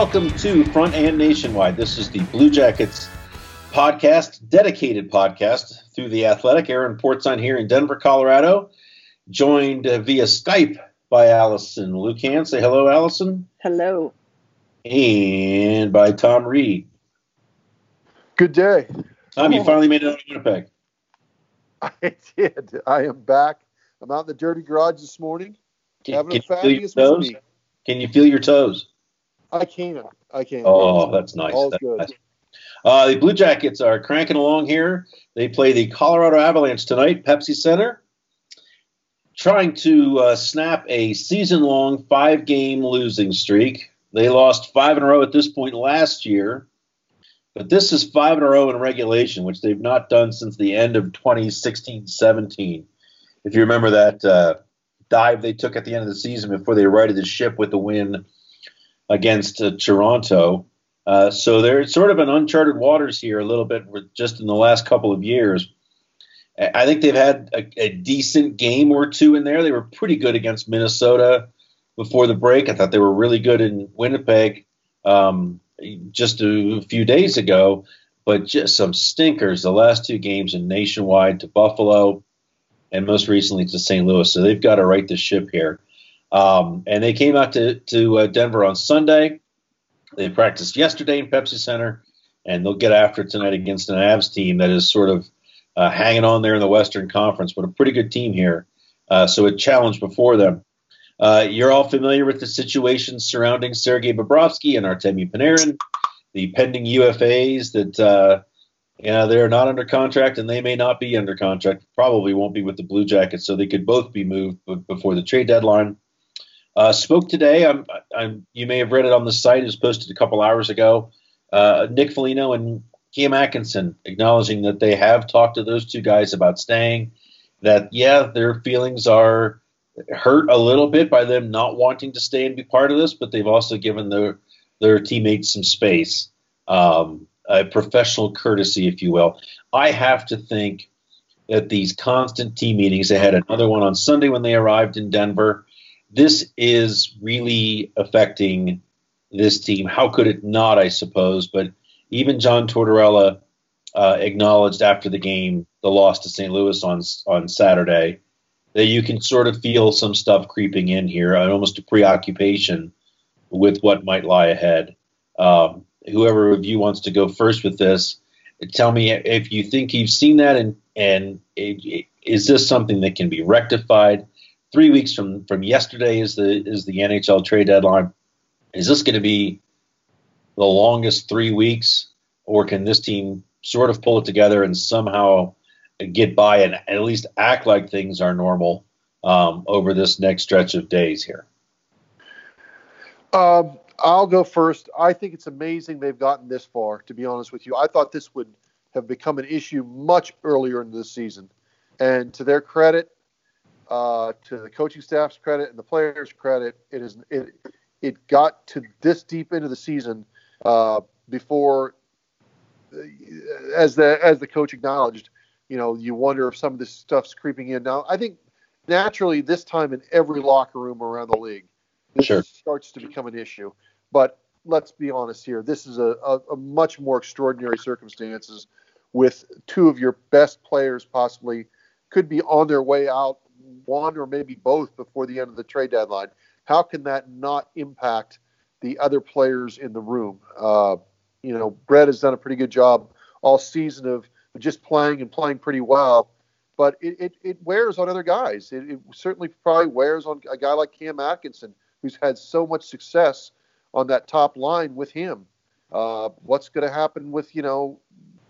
Welcome to Front and Nationwide. This is the Blue Jackets podcast, dedicated podcast through the Athletic. Aaron Portzline here in Denver, Colorado, joined uh, via Skype by Allison Lukan. Say hello, Allison. Hello. And by Tom Reed. Good day. Tom, you finally made it out of Winnipeg. I did. I am back. I'm out in the dirty garage this morning. Can, having can a you feel your fabulous toes? Can you feel your toes? I can. I can. Oh, that's nice. All's That's good. nice. Uh, the Blue Jackets are cranking along here. They play the Colorado Avalanche tonight, Pepsi Center, trying to uh, snap a season long five game losing streak. They lost five in a row at this point last year, but this is five in a row in regulation, which they've not done since the end of 2016 17. If you remember that uh, dive they took at the end of the season before they righted the ship with the win against uh, Toronto. Uh, so they're sort of in uncharted waters here a little bit just in the last couple of years. I I think they've had a, a decent game or two in there. They were pretty good against Minnesota before the break. I thought they were really good in Winnipeg um, just a few days ago, but just some stinkers the last two games in nationwide to Buffalo and most recently to St. Louis. So they've got to right the ship here. Um, and they came out to, to uh, Denver on Sunday. They practiced yesterday in Pepsi Center, and they'll get after it tonight against an Avs team that is sort of uh, hanging on there in the Western Conference, but a pretty good team here. Uh, so a challenge before them. Uh, you're all familiar with the situation surrounding Sergei Bobrovsky and Artemi Panarin, the pending UFAs that uh, you know, they're not under contract and they may not be under contract. Probably won't be with the Blue Jackets, so they could both be moved before the trade deadline. Uh, spoke today. I'm, I'm, you may have read it on the site. It was posted a couple hours ago. Uh, Nick Foligno and Cam Atkinson acknowledging that they have talked to those two guys about staying. That yeah, their feelings are hurt a little bit by them not wanting to stay and be part of this, but they've also given their their teammates some space, um, a professional courtesy, if you will. I have to think that these constant team meetings. They had another one on Sunday when they arrived in Denver. This is really affecting this team. How could it not? I suppose, but even John Tortorella uh, acknowledged after the game, the loss to St. Louis on on Saturday, that you can sort of feel some stuff creeping in here, and almost a preoccupation with what might lie ahead. Um, whoever of you wants to go first with this, tell me if you think you've seen that, and and it, it- is this something that can be rectified? Three weeks from from yesterday is the is the NHL trade deadline. Is this going to be the longest three weeks, or can this team sort of pull it together and somehow get by and at least act like things are normal um, over this next stretch of days here? Um, I'll go first. I think it's amazing they've gotten this far. To be honest with you, I thought this would have become an issue much earlier in the season. And to their credit, uh, to the coaching staff's credit and the players' credit, it is it it got to this deep into the season uh, before, as the as the coach acknowledged, you know, you wonder if some of this stuff's creeping in. Now, I think naturally this time in every locker room around the league, this Sure. starts to become an issue. But let's be honest here, this is a, a, a much more extraordinary circumstances with two of your best players possibly could be on their way out, one or maybe both before the end of the trade deadline. How can that not impact the other players in the room? Uh, you know, Bread has done a pretty good job all season of just playing and playing pretty well, but it, it, it wears on other guys. It, it certainly probably wears on a guy like Cam Atkinson, who's had so much success on that top line with him. Uh, what's going to happen with you know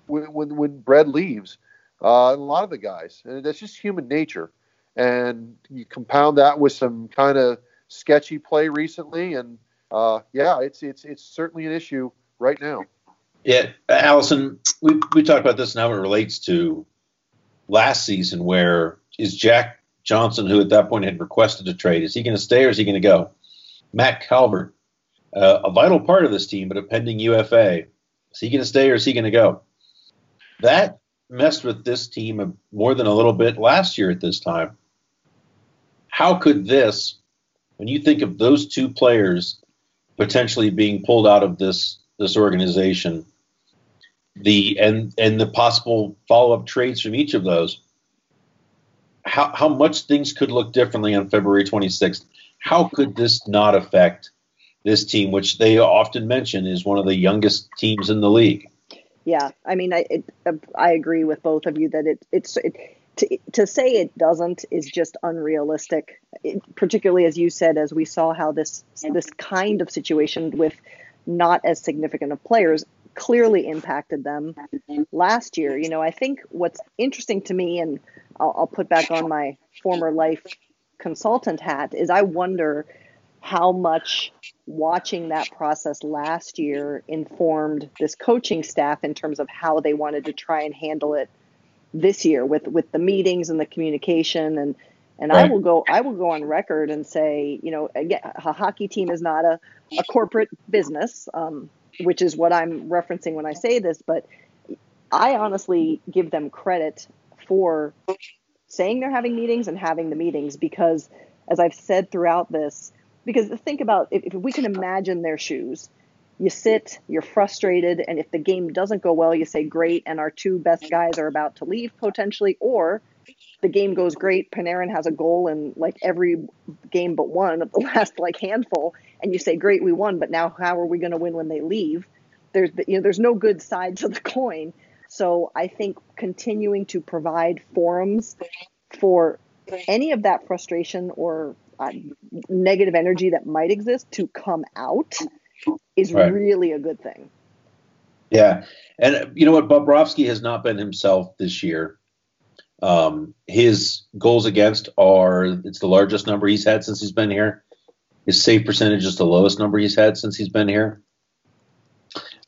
when when, when Bread leaves? Uh, a lot of the guys, and that's just human nature. And you compound that with some kind of sketchy play recently, and uh, yeah, it's it's it's certainly an issue right now. Yeah, Allison, we we talked about this and how it relates to last season, where is Jack Johnson, who at that point had requested a trade, is he going to stay or is he going to go? Matt Calvert, uh, a vital part of this team, but a pending UFA, is he going to stay or is he going to go? That messed with this team more than a little bit last year at this time. How could this, when you think of those two players potentially being pulled out of this this organization, the and and the possible follow up trades from each of those, how how much things could look differently on February 26th? How could this not affect this team, which they often mention is one of the youngest teams in the league? Yeah, I mean, I it, I agree with both of you that it it's it, to to say it doesn't is just unrealistic. It, particularly as you said, as we saw how this this kind of situation with not as significant of players clearly impacted them last year. You know, I think what's interesting to me, and I'll, I'll put back on my former life consultant hat, is I wonder how much watching that process last year informed this coaching staff in terms of how they wanted to try and handle it this year with with the meetings and the communication and and I will go I will go on record and say you know again a hockey team is not a, a corporate business um, which is what I'm referencing when I say this but I honestly give them credit for saying they're having meetings and having the meetings because as I've said throughout this because think about if, if we can imagine their shoes you sit you're frustrated and if the game doesn't go well you say great and our two best guys are about to leave potentially or the game goes great panarin has a goal in like every game but one of the last like handful and you say great we won but now how are we to win when they leave? There's you know there's no good side to the coin. So i think continuing to provide forums for any of that frustration or uh, negative energy that might exist to come out is Right. really a good thing. Yeah, and uh, you know what? Bobrovsky has not been himself this year. Um, his goals against are it's the largest number he's had since he's been here. His save percentage is the lowest number he's had since he's been here.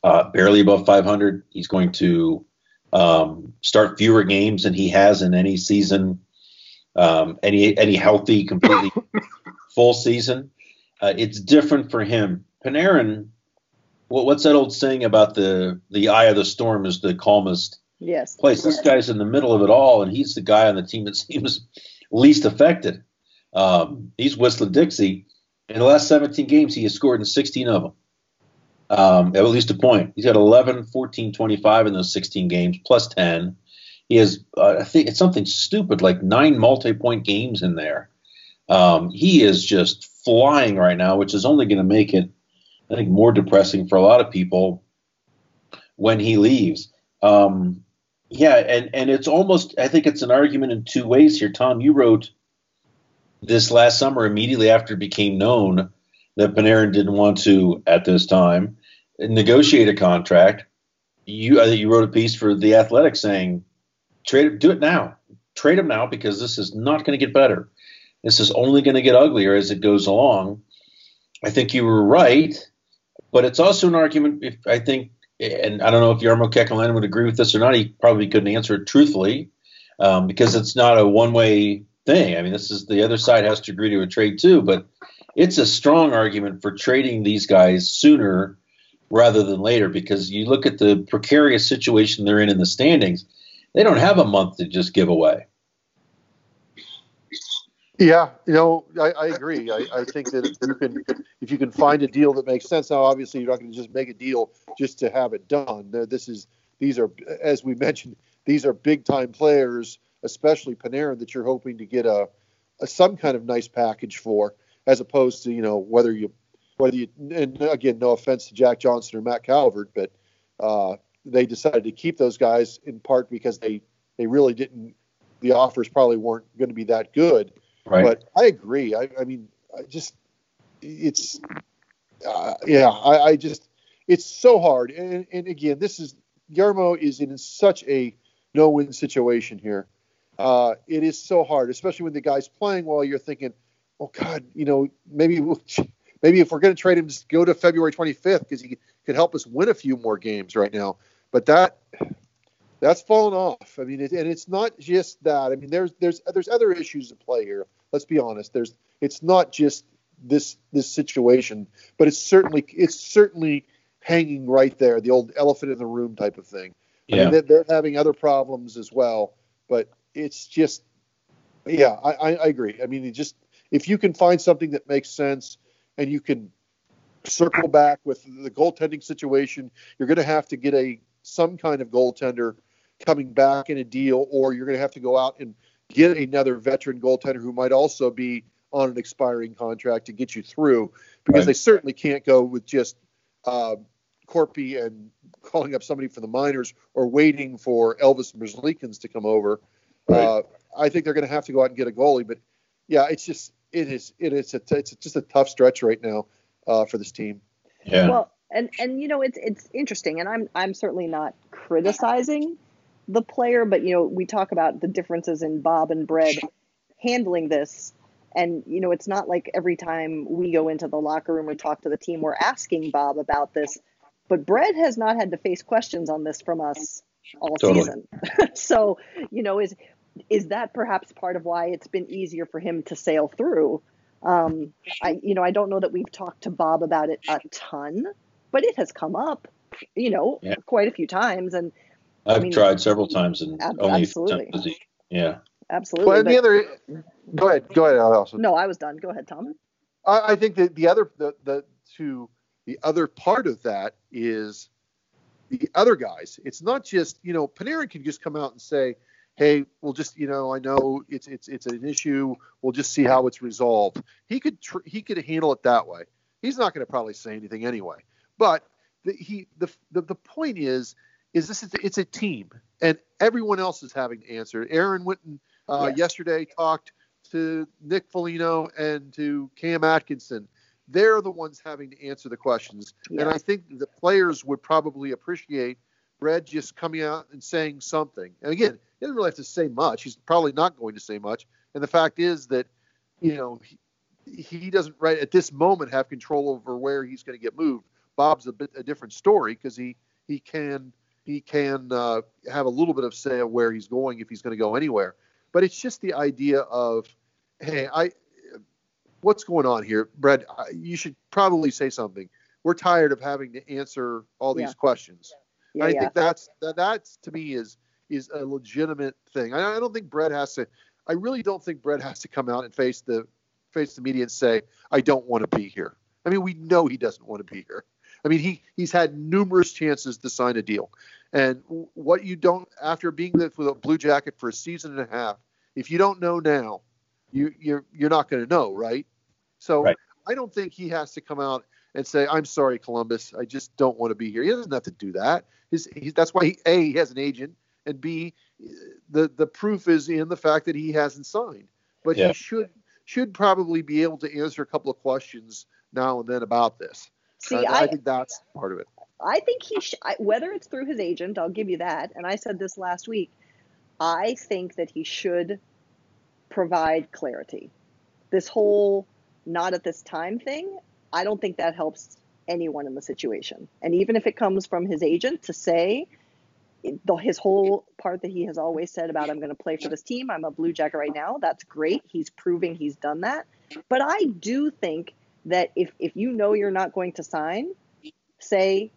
Uh, barely above 500. He's going to um, start fewer games than he has in any season, um, any any healthy, completely full season. Uh, it's different for him. Panarin what, what's that old saying about the the eye of the storm is the calmest Yes. place? This guy's in the middle of it all, and he's the guy on the team that seems least affected. Um, he's whistling Dixie. In the last 17 games, he has scored in 16 of them, um, at least a point. He's got 11, 14, 25 in those 16 games, plus 10. He has, uh, I think it's something stupid like nine multi-point games in there. Um, he is just flying right now, which is only going to make it, I think, more depressing for a lot of people when he leaves. Um, Yeah, and and it's almost I think it's an argument in two ways here. Tom, you wrote this last summer immediately after it became known that Panarin didn't want to at this time negotiate a contract. You I think you wrote a piece for the Athletic saying trade do it now. Trade him now because this is not going to get better. This is only going to get uglier as it goes along. I think you were right, but it's also an argument. If I think, and I don't know if Jarmo Kekalainen would agree with this or not. He probably couldn't answer it truthfully um, because it's not a one-way thing. I mean, this is the other side has to agree to a trade too, but it's a strong argument for trading these guys sooner rather than later because you look at the precarious situation they're in in the standings. They don't have a month to just give away. Yeah, you know, I, I agree. I, I, think that if you can, if you can find a deal that makes sense. Now, obviously, you're not going to just make a deal just to have it done. This is these are, as we mentioned, these are big time players, especially Panarin, that you're hoping to get a, a some kind of nice package for, as opposed to you know whether you whether you and again, no offense to Jack Johnson or Matt Calvert, but uh, they decided to keep those guys in part because they they really didn't. The offers probably weren't going to be that good Right. But I agree. I, I mean, I just it's uh, yeah. I, I, just it's so hard. And, and again, this is Jarmo is in such a no-win situation here. Uh, it is so hard, especially when the guy's playing while you're thinking, oh God, you know, maybe we'll, maybe if we're going to trade him, just go to February 25th because he could help us win a few more games right now. But that that's fallen off. I mean, it, and it's not just that. I mean, there's there's there's other issues at play here. Let's be honest. There's it's not just this this situation, but it's certainly it's certainly hanging right there, the old elephant in the room type of thing. Yeah. I mean, they're, they're having other problems as well, but it's just, yeah, I, I, I agree. I mean, just if you can find something that makes sense and you can circle back with the goaltending situation, you're going to have to get a some kind of goaltender coming back in a deal, or you're going to have to go out and get another veteran goaltender who might also be on an expiring contract to get you through, because Right. they certainly can't go with just uh, Korpy and calling up somebody from the minors or waiting for Elvis Merzlikins to come over. Right. Uh, I think they're going to have to go out and get a goalie, but yeah, it's just it is it is a, it's just a tough stretch right now uh, for this team. Yeah. Well, and and you know it's it's interesting, and I'm I'm certainly not criticizing the player, but you know we talk about the differences in Bob and Bread handling this, and you know it's not like every time we go into the locker room or talk to the team we're asking Bob about this, but Bread has not had to face questions on this from us all Totally. season. so you know is is that perhaps part of why it's been easier for him to sail through? Um, I, you know, I don't know that we've talked to Bob about it a ton, but it has come up, you know, Yeah. quite a few times, and I've mean- tried several times and Ab- only absolutely. times yeah. absolutely. Well, and the other, go ahead, go ahead, Allison. no, I was done. Go ahead, Tom. I, I think that the other the, the to the other part of that is the other guys. It's not just you know Panarin can just come out and say, "Hey, we'll just you know I know it's it's it's an issue. We'll just see how it's resolved." He could tr- he could handle it that way. He's not going to probably say anything anyway. But the, he the, the the point is is this it's a team and everyone else is having to answer. Aaron Witten uh, Yes. yesterday talked to Nick Foligno and to Cam Atkinson. They're the ones having to answer the questions. And I think the players would probably appreciate Red just coming out and saying something. And again, he doesn't really have to say much. He's probably not going to say much. And the fact is that, you know, he, he doesn't right at this moment have control over where he's going to get moved. Bob's a bit a different story because he he can he can uh, have a little bit of say of where he's going if he's going to go anywhere. But it's just the idea of, hey, I, what's going on here, Bread? I- You should probably say something. We're tired of having to answer all these Yeah. questions. Yeah, I yeah. think that's that, that's to me is is a legitimate thing. I, I don't think Bread has to. I really don't think Bread has to come out and face the face the media and say, "I don't want to be here." I mean, we know he doesn't want to be here. I mean, he he's had numerous chances to sign a deal, and what you don't after being with a Blue Jacket for a season and a half, if you don't know now, you you're you're not going to know, right? So Right. I don't think he has to come out and say, "I'm sorry, Columbus, I just don't want to be here." He doesn't have to do that. His, he's, that's why he, a he has an agent, and B, the the proof is in the fact that he hasn't signed. But Yeah. he should should probably be able to answer a couple of questions now and then about this. See, I, I I, think that's part of it. I think he sh- I, whether it's through his agent, I'll give you that. And I said this last week. I think that he should provide clarity. This whole not at this time thing, I don't think that helps anyone in the situation. And even if it comes from his agent to say the, his whole part that he has always said about I'm going to play for this team, I'm a Blue Jacket right now, that's great. He's proving he's done that. But I do think that if if you know you're not going to sign, say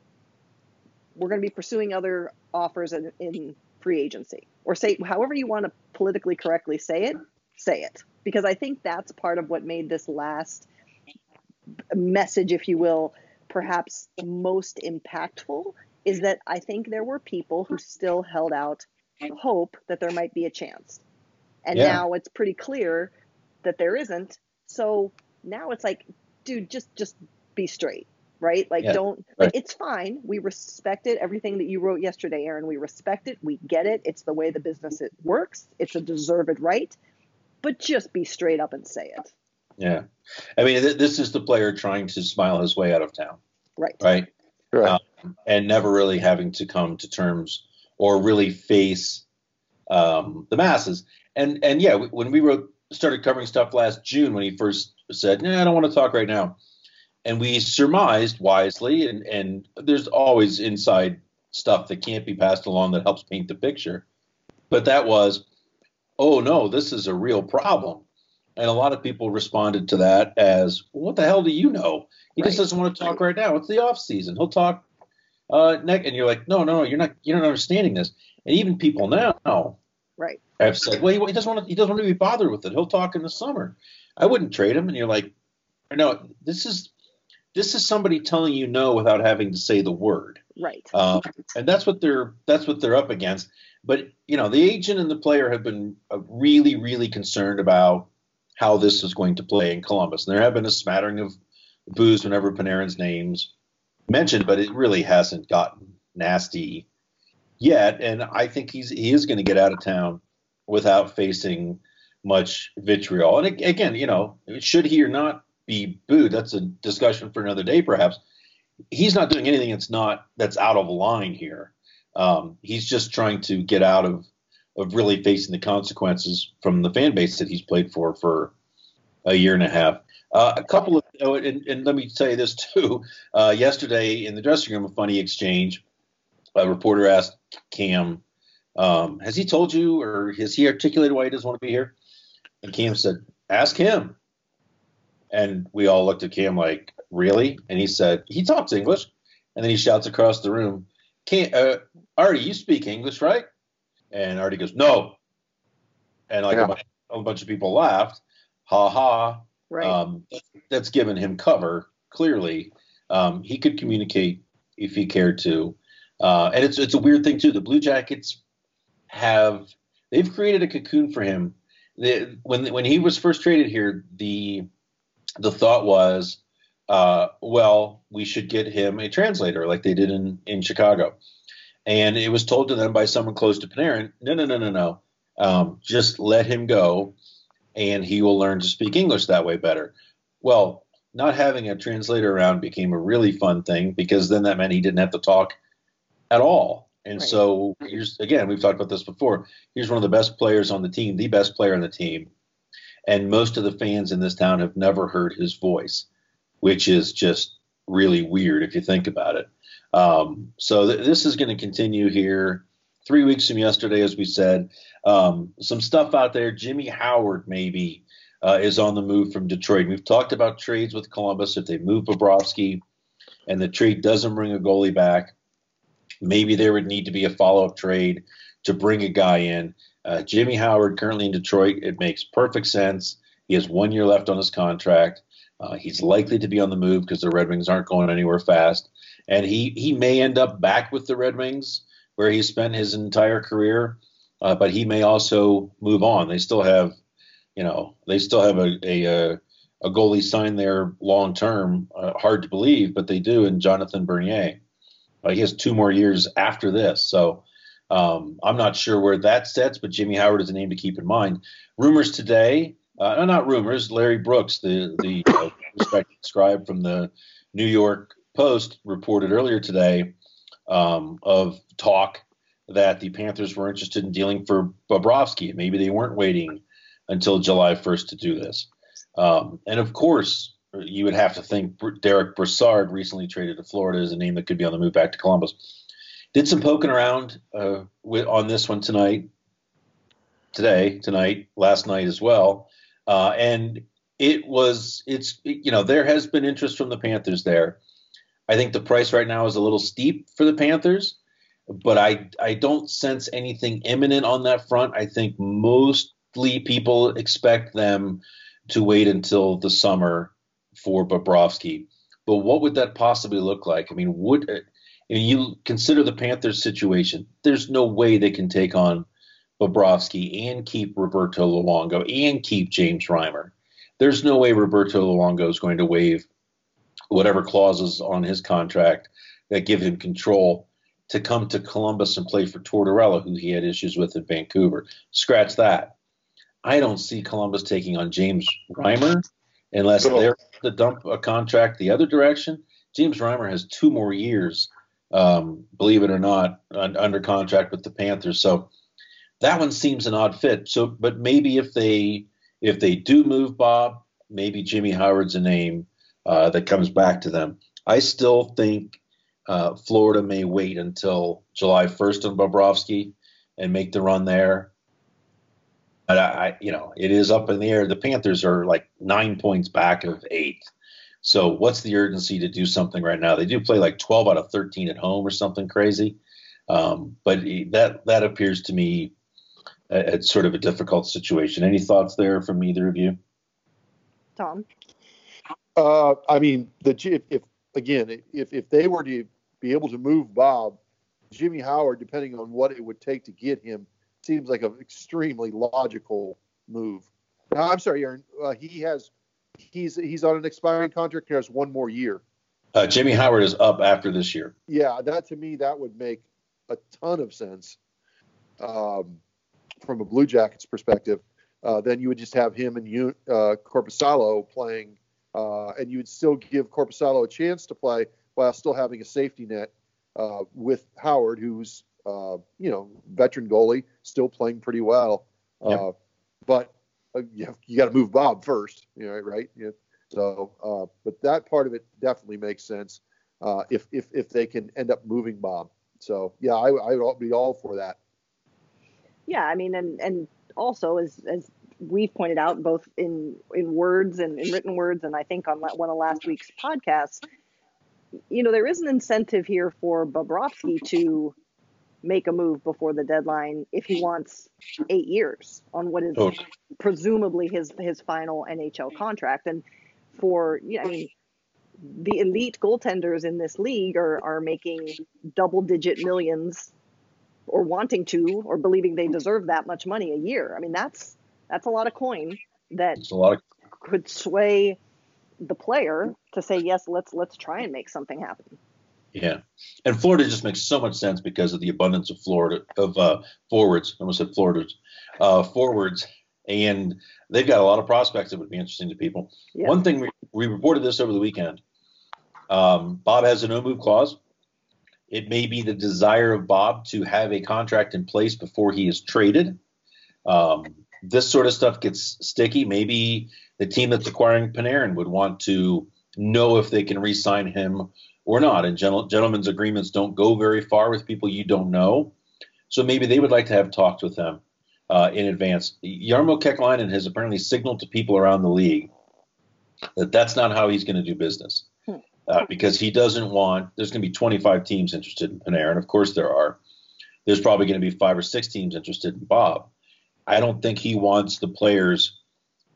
we're going to be pursuing other offers in, in free agency. Or say however you want to politically correctly say it say it. Because i think that's part of what made this last message if you will perhaps most impactful is that i think there were people who still held out hope that there might be a chance. And Yeah. now it's pretty clear that there isn't. So now it's like dude just just be straight right? Like Yeah, don't right. like it's fine. We respect it everything that you wrote yesterday aaron. We respect it. We get it. It's the way the business it works. It's a deserved right. But just be straight up and say it. Yeah. I mean, th- this is the player trying to smile his way out of town, right. Right? Right. Um, and never really having to come to terms or really face um, the masses. And and yeah, when we wrote started covering stuff last June, when he first said, "No, I don't want to talk right now," and we surmised wisely, and and there's always inside stuff that can't be passed along that helps paint the picture. But that was, oh no, this is a real problem. And a lot of people responded to that as, what the hell do you know? He just doesn't want to talk right now. It's the off season. He'll talk uh, next. And you're like, no, no, no, you're not, you're not understanding this. And even people now right have said, well, he, he doesn't want to, he doesn't want to be bothered with it. He'll talk in the summer. I wouldn't trade him. And you're like, no, this is, this is somebody telling you no without having to say the word. right Um, and that's what they're that's what they're up against. But you know, the agent and the player have been uh, really, really concerned about how this is going to play in Columbus. And there have been a smattering of boos whenever Panarin's names mentioned, but it really hasn't gotten nasty yet. And I think he's he is going to get out of town without facing much vitriol. And again, you know, should he or not be booed? That's a discussion for another day, perhaps he's not doing anything that's not that's out of line here. Um, he's just trying to get out of of really facing the consequences from the fan base that he's played for for a year and a half. Uh, a couple of oh, and, and let me tell you this too. Uh, yesterday in the dressing room, a funny exchange. A reporter asked Cam, um, "Has he told you, or has he articulated why he doesn't want to be here?" And Cam said, "Ask him." And we all looked at Cam like, really? And he said, he talks English. And then he shouts across the room, Cam, uh, Artie, you speak English, right? And Artie goes, no. And like Yeah. a, bunch, of people laughed, ha ha. right Um, that's given him cover, clearly. Um, he could communicate if he cared to. Uh, and it's, it's a weird thing, too. The Blue Jackets have, they've created a cocoon for him. The, when, when he was first traded here, the, the thought was, uh, well, we should get him a translator like they did in, in Chicago. And it was told to them by someone close to Panarin, no, no, no, no, no. Um, just let him go and he will learn to speak English that way better. Well, not having a translator around became a really fun thing because then that meant he didn't have to talk at all. And Right. so here's again, we've talked about this before. Here's one of the best players on the team, the best player on the team. And most of the fans in this town have never heard his voice, which is just really weird if you think about it. Um, so th- this is going to continue here. Three weeks from yesterday, as we said, um, some stuff out there. Jimmy Howard maybe uh, is on the move from Detroit. We've talked about trades with Columbus. If they move Bobrovsky and the trade doesn't bring a goalie back, maybe there would need to be a follow up trade to bring a guy in. Uh, Jimmy Howard currently in Detroit. It makes perfect sense. He has one year left on his contract. Uh, he's likely to be on the move because the Red Wings aren't going anywhere fast, and he he may end up back with the Red Wings where he spent his entire career, uh, but he may also move on. They still have, you know, they still have a a, a goalie signed there long term. Uh, hard to believe, but they do. And Jonathan Bernier, uh, he has two more years after this, so Um, I'm not sure where that sets, but Jimmy Howard is a name to keep in mind. Rumors today, uh, not rumors. Larry Brooks, the the uh, respected scribe from the New York Post, reported earlier today um, of talk that the Panthers were interested in dealing for Bobrovsky. Maybe they weren't waiting until July 1st to do this. Um, and of course, you would have to think Derek Brassard, recently traded to Florida, is a name that could be on the move back to Columbus. Did some poking around uh, with, on this one tonight, today, tonight, last night as well, uh, and it was it's you know there has been interest from the Panthers there. I think the price right now is a little steep for the Panthers, but I I don't sense anything imminent on that front. I think mostly people expect them to wait until the summer for Bobrovsky. But what would that possibly look like? I mean, would uh, and you consider the Panthers situation? There's no way they can take on Bobrovsky and keep Roberto Luongo and keep James Reimer. There's no way Roberto Luongo is going to waive whatever clauses on his contract that give him control to come to Columbus and play for Tortorella, who he had issues with in Vancouver. Scratch that. I don't see Columbus taking on James Reimer unless they're to dump a contract the other direction. James Reimer has two more years, um, believe it or not, under contract with the Panthers. So that one seems an odd fit. So, but maybe if they if they do move Bob, maybe Jimmy Howard's a name uh, that comes back to them. I still think uh, Florida may wait until July 1st on Bobrovsky and make the run there. But I, you know, it is up in the air. The Panthers are like nine points back of eight. So what's the urgency to do something right now? They do play like 12 out of 13 at home or something crazy. Um, but that that appears to me it's sort of a difficult situation. Any thoughts there from either of you? Tom. Uh, I mean, the if, if again, if if they were to be able to move Bob, Jimmy Howard, depending on what it would take to get him, seems like an extremely logical move. Now, I'm sorry, Aaron. Uh, he has he's he's on an expiring contract. He has one more year. Uh, Jimmy Howard is up after this year. Yeah, that to me that would make a ton of sense um, from a Blue Jackets perspective. Uh, then you would just have him and you, uh, Korpisalo playing, uh, and you would still give Korpisalo a chance to play while still having a safety net uh, with Howard, who's uh, you know veteran goalie, still playing pretty well. Yep. Uh, but uh, you, you got to move Bob first, you know, right? Yeah. So, uh, but that part of it definitely makes sense uh, if if if they can end up moving Bob. So yeah, I, I would be all for that. Yeah, I mean, and and also as as we've pointed out both in in words and in written words, and I think on one of last week's podcasts, you know, there is an incentive here for Bobrovsky to make a move before the deadline if he wants eight years on what is Oh. presumably his his final NHL contract. And for yeah, I mean, the elite goaltenders in this league are are making double digit millions or wanting to or believing they deserve that much money a year. I mean, that's that's a lot of coin that a lot of could sway the player to say yes, let's let's try and make something happen. Yeah, and Florida just makes so much sense because of the abundance of Florida of uh, forwards. I almost said Florida's uh, forwards, and they've got a lot of prospects that would be interesting to people. Yeah. One thing we, we reported this over the weekend. Um, Bob has a no move clause. It may be the desire of Bob to have a contract in place before he is traded. Um, this sort of stuff gets sticky. Maybe the team that's acquiring Panarin would want to know if they can re-sign him or not. And gentle, gentlemen's agreements don't go very far with people you don't know. So maybe they would like to have talks with them uh, in advance. Jarmo Kekalainen has apparently signaled to people around the league that that's not how he's going to do business. Uh, because he doesn't want, there's going to be 25 teams interested in Panarin. Of course there are. There's probably going to be five or six teams interested in Bob. I don't think he wants the players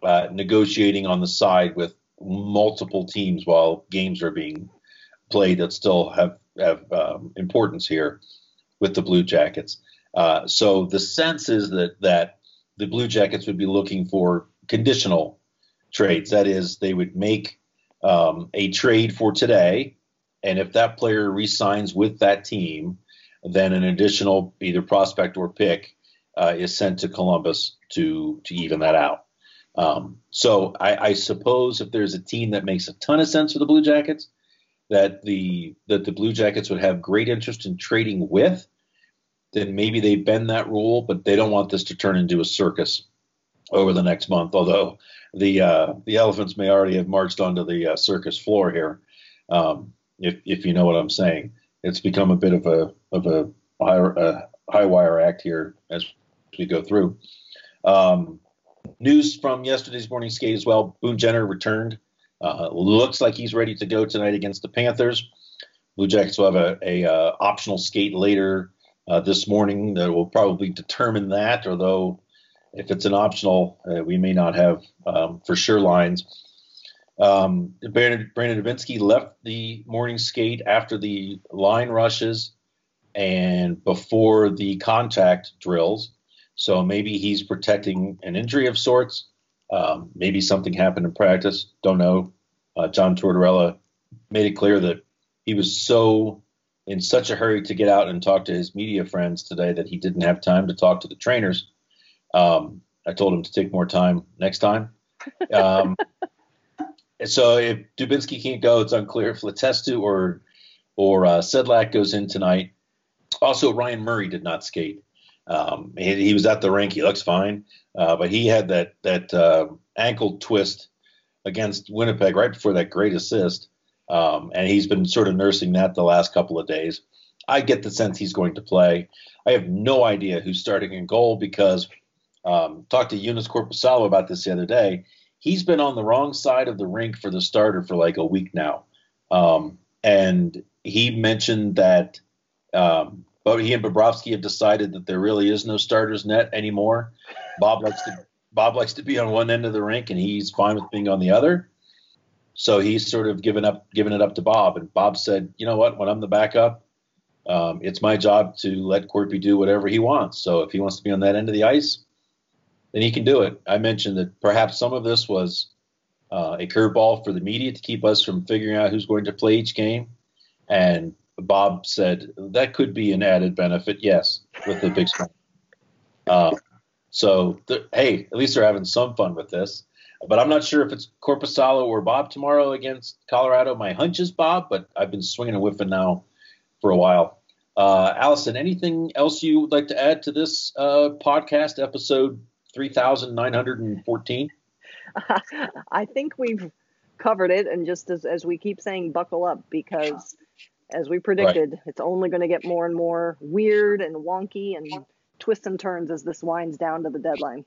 uh, negotiating on the side with multiple teams while games are being played that still have have um, importance here with the Blue Jackets. Uh, so the sense is that that the Blue Jackets would be looking for conditional trades. That is, they would make um, a trade for today, and if that player re-signs with that team, then an additional either prospect or pick uh, is sent to Columbus to to even that out. Um, so I, I, suppose if there's a team that makes a ton of sense for the Blue Jackets, that the that the Blue Jackets would have great interest in trading with, then maybe they bend that rule, but they don't want this to turn into a circus over the next month. Although the uh, the elephants may already have marched onto the uh, circus floor here, um, if if you know what I'm saying. It's become a bit of a of a high, high wire act here as we go through. Um, news from yesterday's morning skate as well. Boone Jenner returned. Uh, looks like he's ready to go tonight against the Panthers. Blue Jackets will have a, a uh, optional skate later uh, this morning that will probably determine that. Although if it's an optional, uh, we may not have um, for sure lines. Um, Brandon, Brandon Dubinsky left the morning skate after the line rushes and before the contact drills. So maybe he's protecting an injury of sorts. Um, maybe something happened in practice. Don't know. Uh, John Tortorella made it clear that he was so in such a hurry to get out and talk to his media friends today that he didn't have time to talk to the trainers. Um, I told him to take more time next time. Um, so if Dubinsky can't go, it's unclear if Letestu or or uh, Sedlak goes in tonight. Also, Ryan Murray did not skate. Um, he, he, was at the rink. He looks fine, uh, but he had that that uh, ankle twist against Winnipeg right before that great assist, um, and he's been sort of nursing that the last couple of days. I get the sense he's going to play. I have no idea who's starting in goal because um, talked to Joonas Korpisalo about this the other day. He's been on the wrong side of the rink for the starter for like a week now, um, and he mentioned that um, but he and Bobrovsky have decided that there really is no starters net anymore. Bob likes to Bob likes to be on one end of the rink, and he's fine with being on the other. So he's sort of given up, given it up to Bob. And Bob said, "You know what? When I'm the backup, um, it's my job to let Korpy do whatever he wants. So if he wants to be on that end of the ice, then he can do it." I mentioned that perhaps some of this was uh, a curveball for the media to keep us from figuring out who's going to play each game, and Bob said that could be an added benefit. Yes, with the big screen. Uh, so hey, at least they're having some fun with this. But I'm not sure if it's Korpisalo or Bob tomorrow against Colorado. My hunch is Bob, but I've been swinging and whiffing now for a while. Uh, Allison, anything else you would like to add to this uh, podcast, episode 3914? I think we've covered it. And just as, as we keep saying, buckle up because as we predicted, right. it's only going to get more and more weird and wonky and twists and turns as this winds down to the deadline.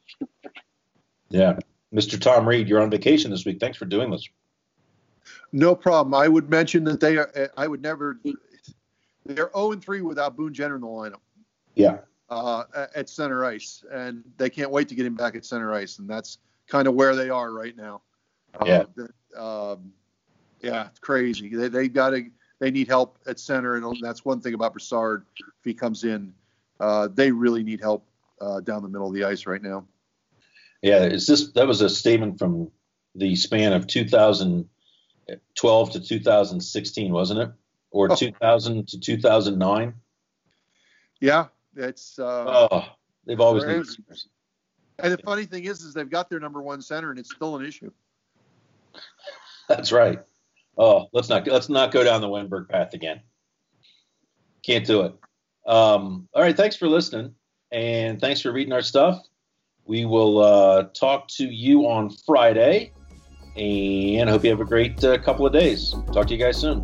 Yeah. Mr. Tom Reed, you're on vacation this week. Thanks for doing this. No problem. I would mention that they are, I would never, they're 0 3 without Boone Jenner in the lineup. Yeah. Uh, at center ice. And they can't wait to get him back at center ice. And that's kind of where they are right now. Yeah. Uh, um, yeah, it's crazy. They, they got to, they need help at center, and that's one thing about Brassard. If he comes in, uh, they really need help uh, down the middle of the ice right now. Yeah, is this that was a statement from the span of 2012 to 2016, wasn't it, or oh. 2000 to 2009? Yeah, it's. Uh, oh, they've always needed. And the funny thing is, is they've got their number one center, and it's still an issue. That's right. Oh, let's not let's not go down the Wennberg path again. Can't do it. Um, all right, thanks for listening, and thanks for reading our stuff. We will uh, talk to you on Friday, and I hope you have a great uh, couple of days. Talk to you guys soon.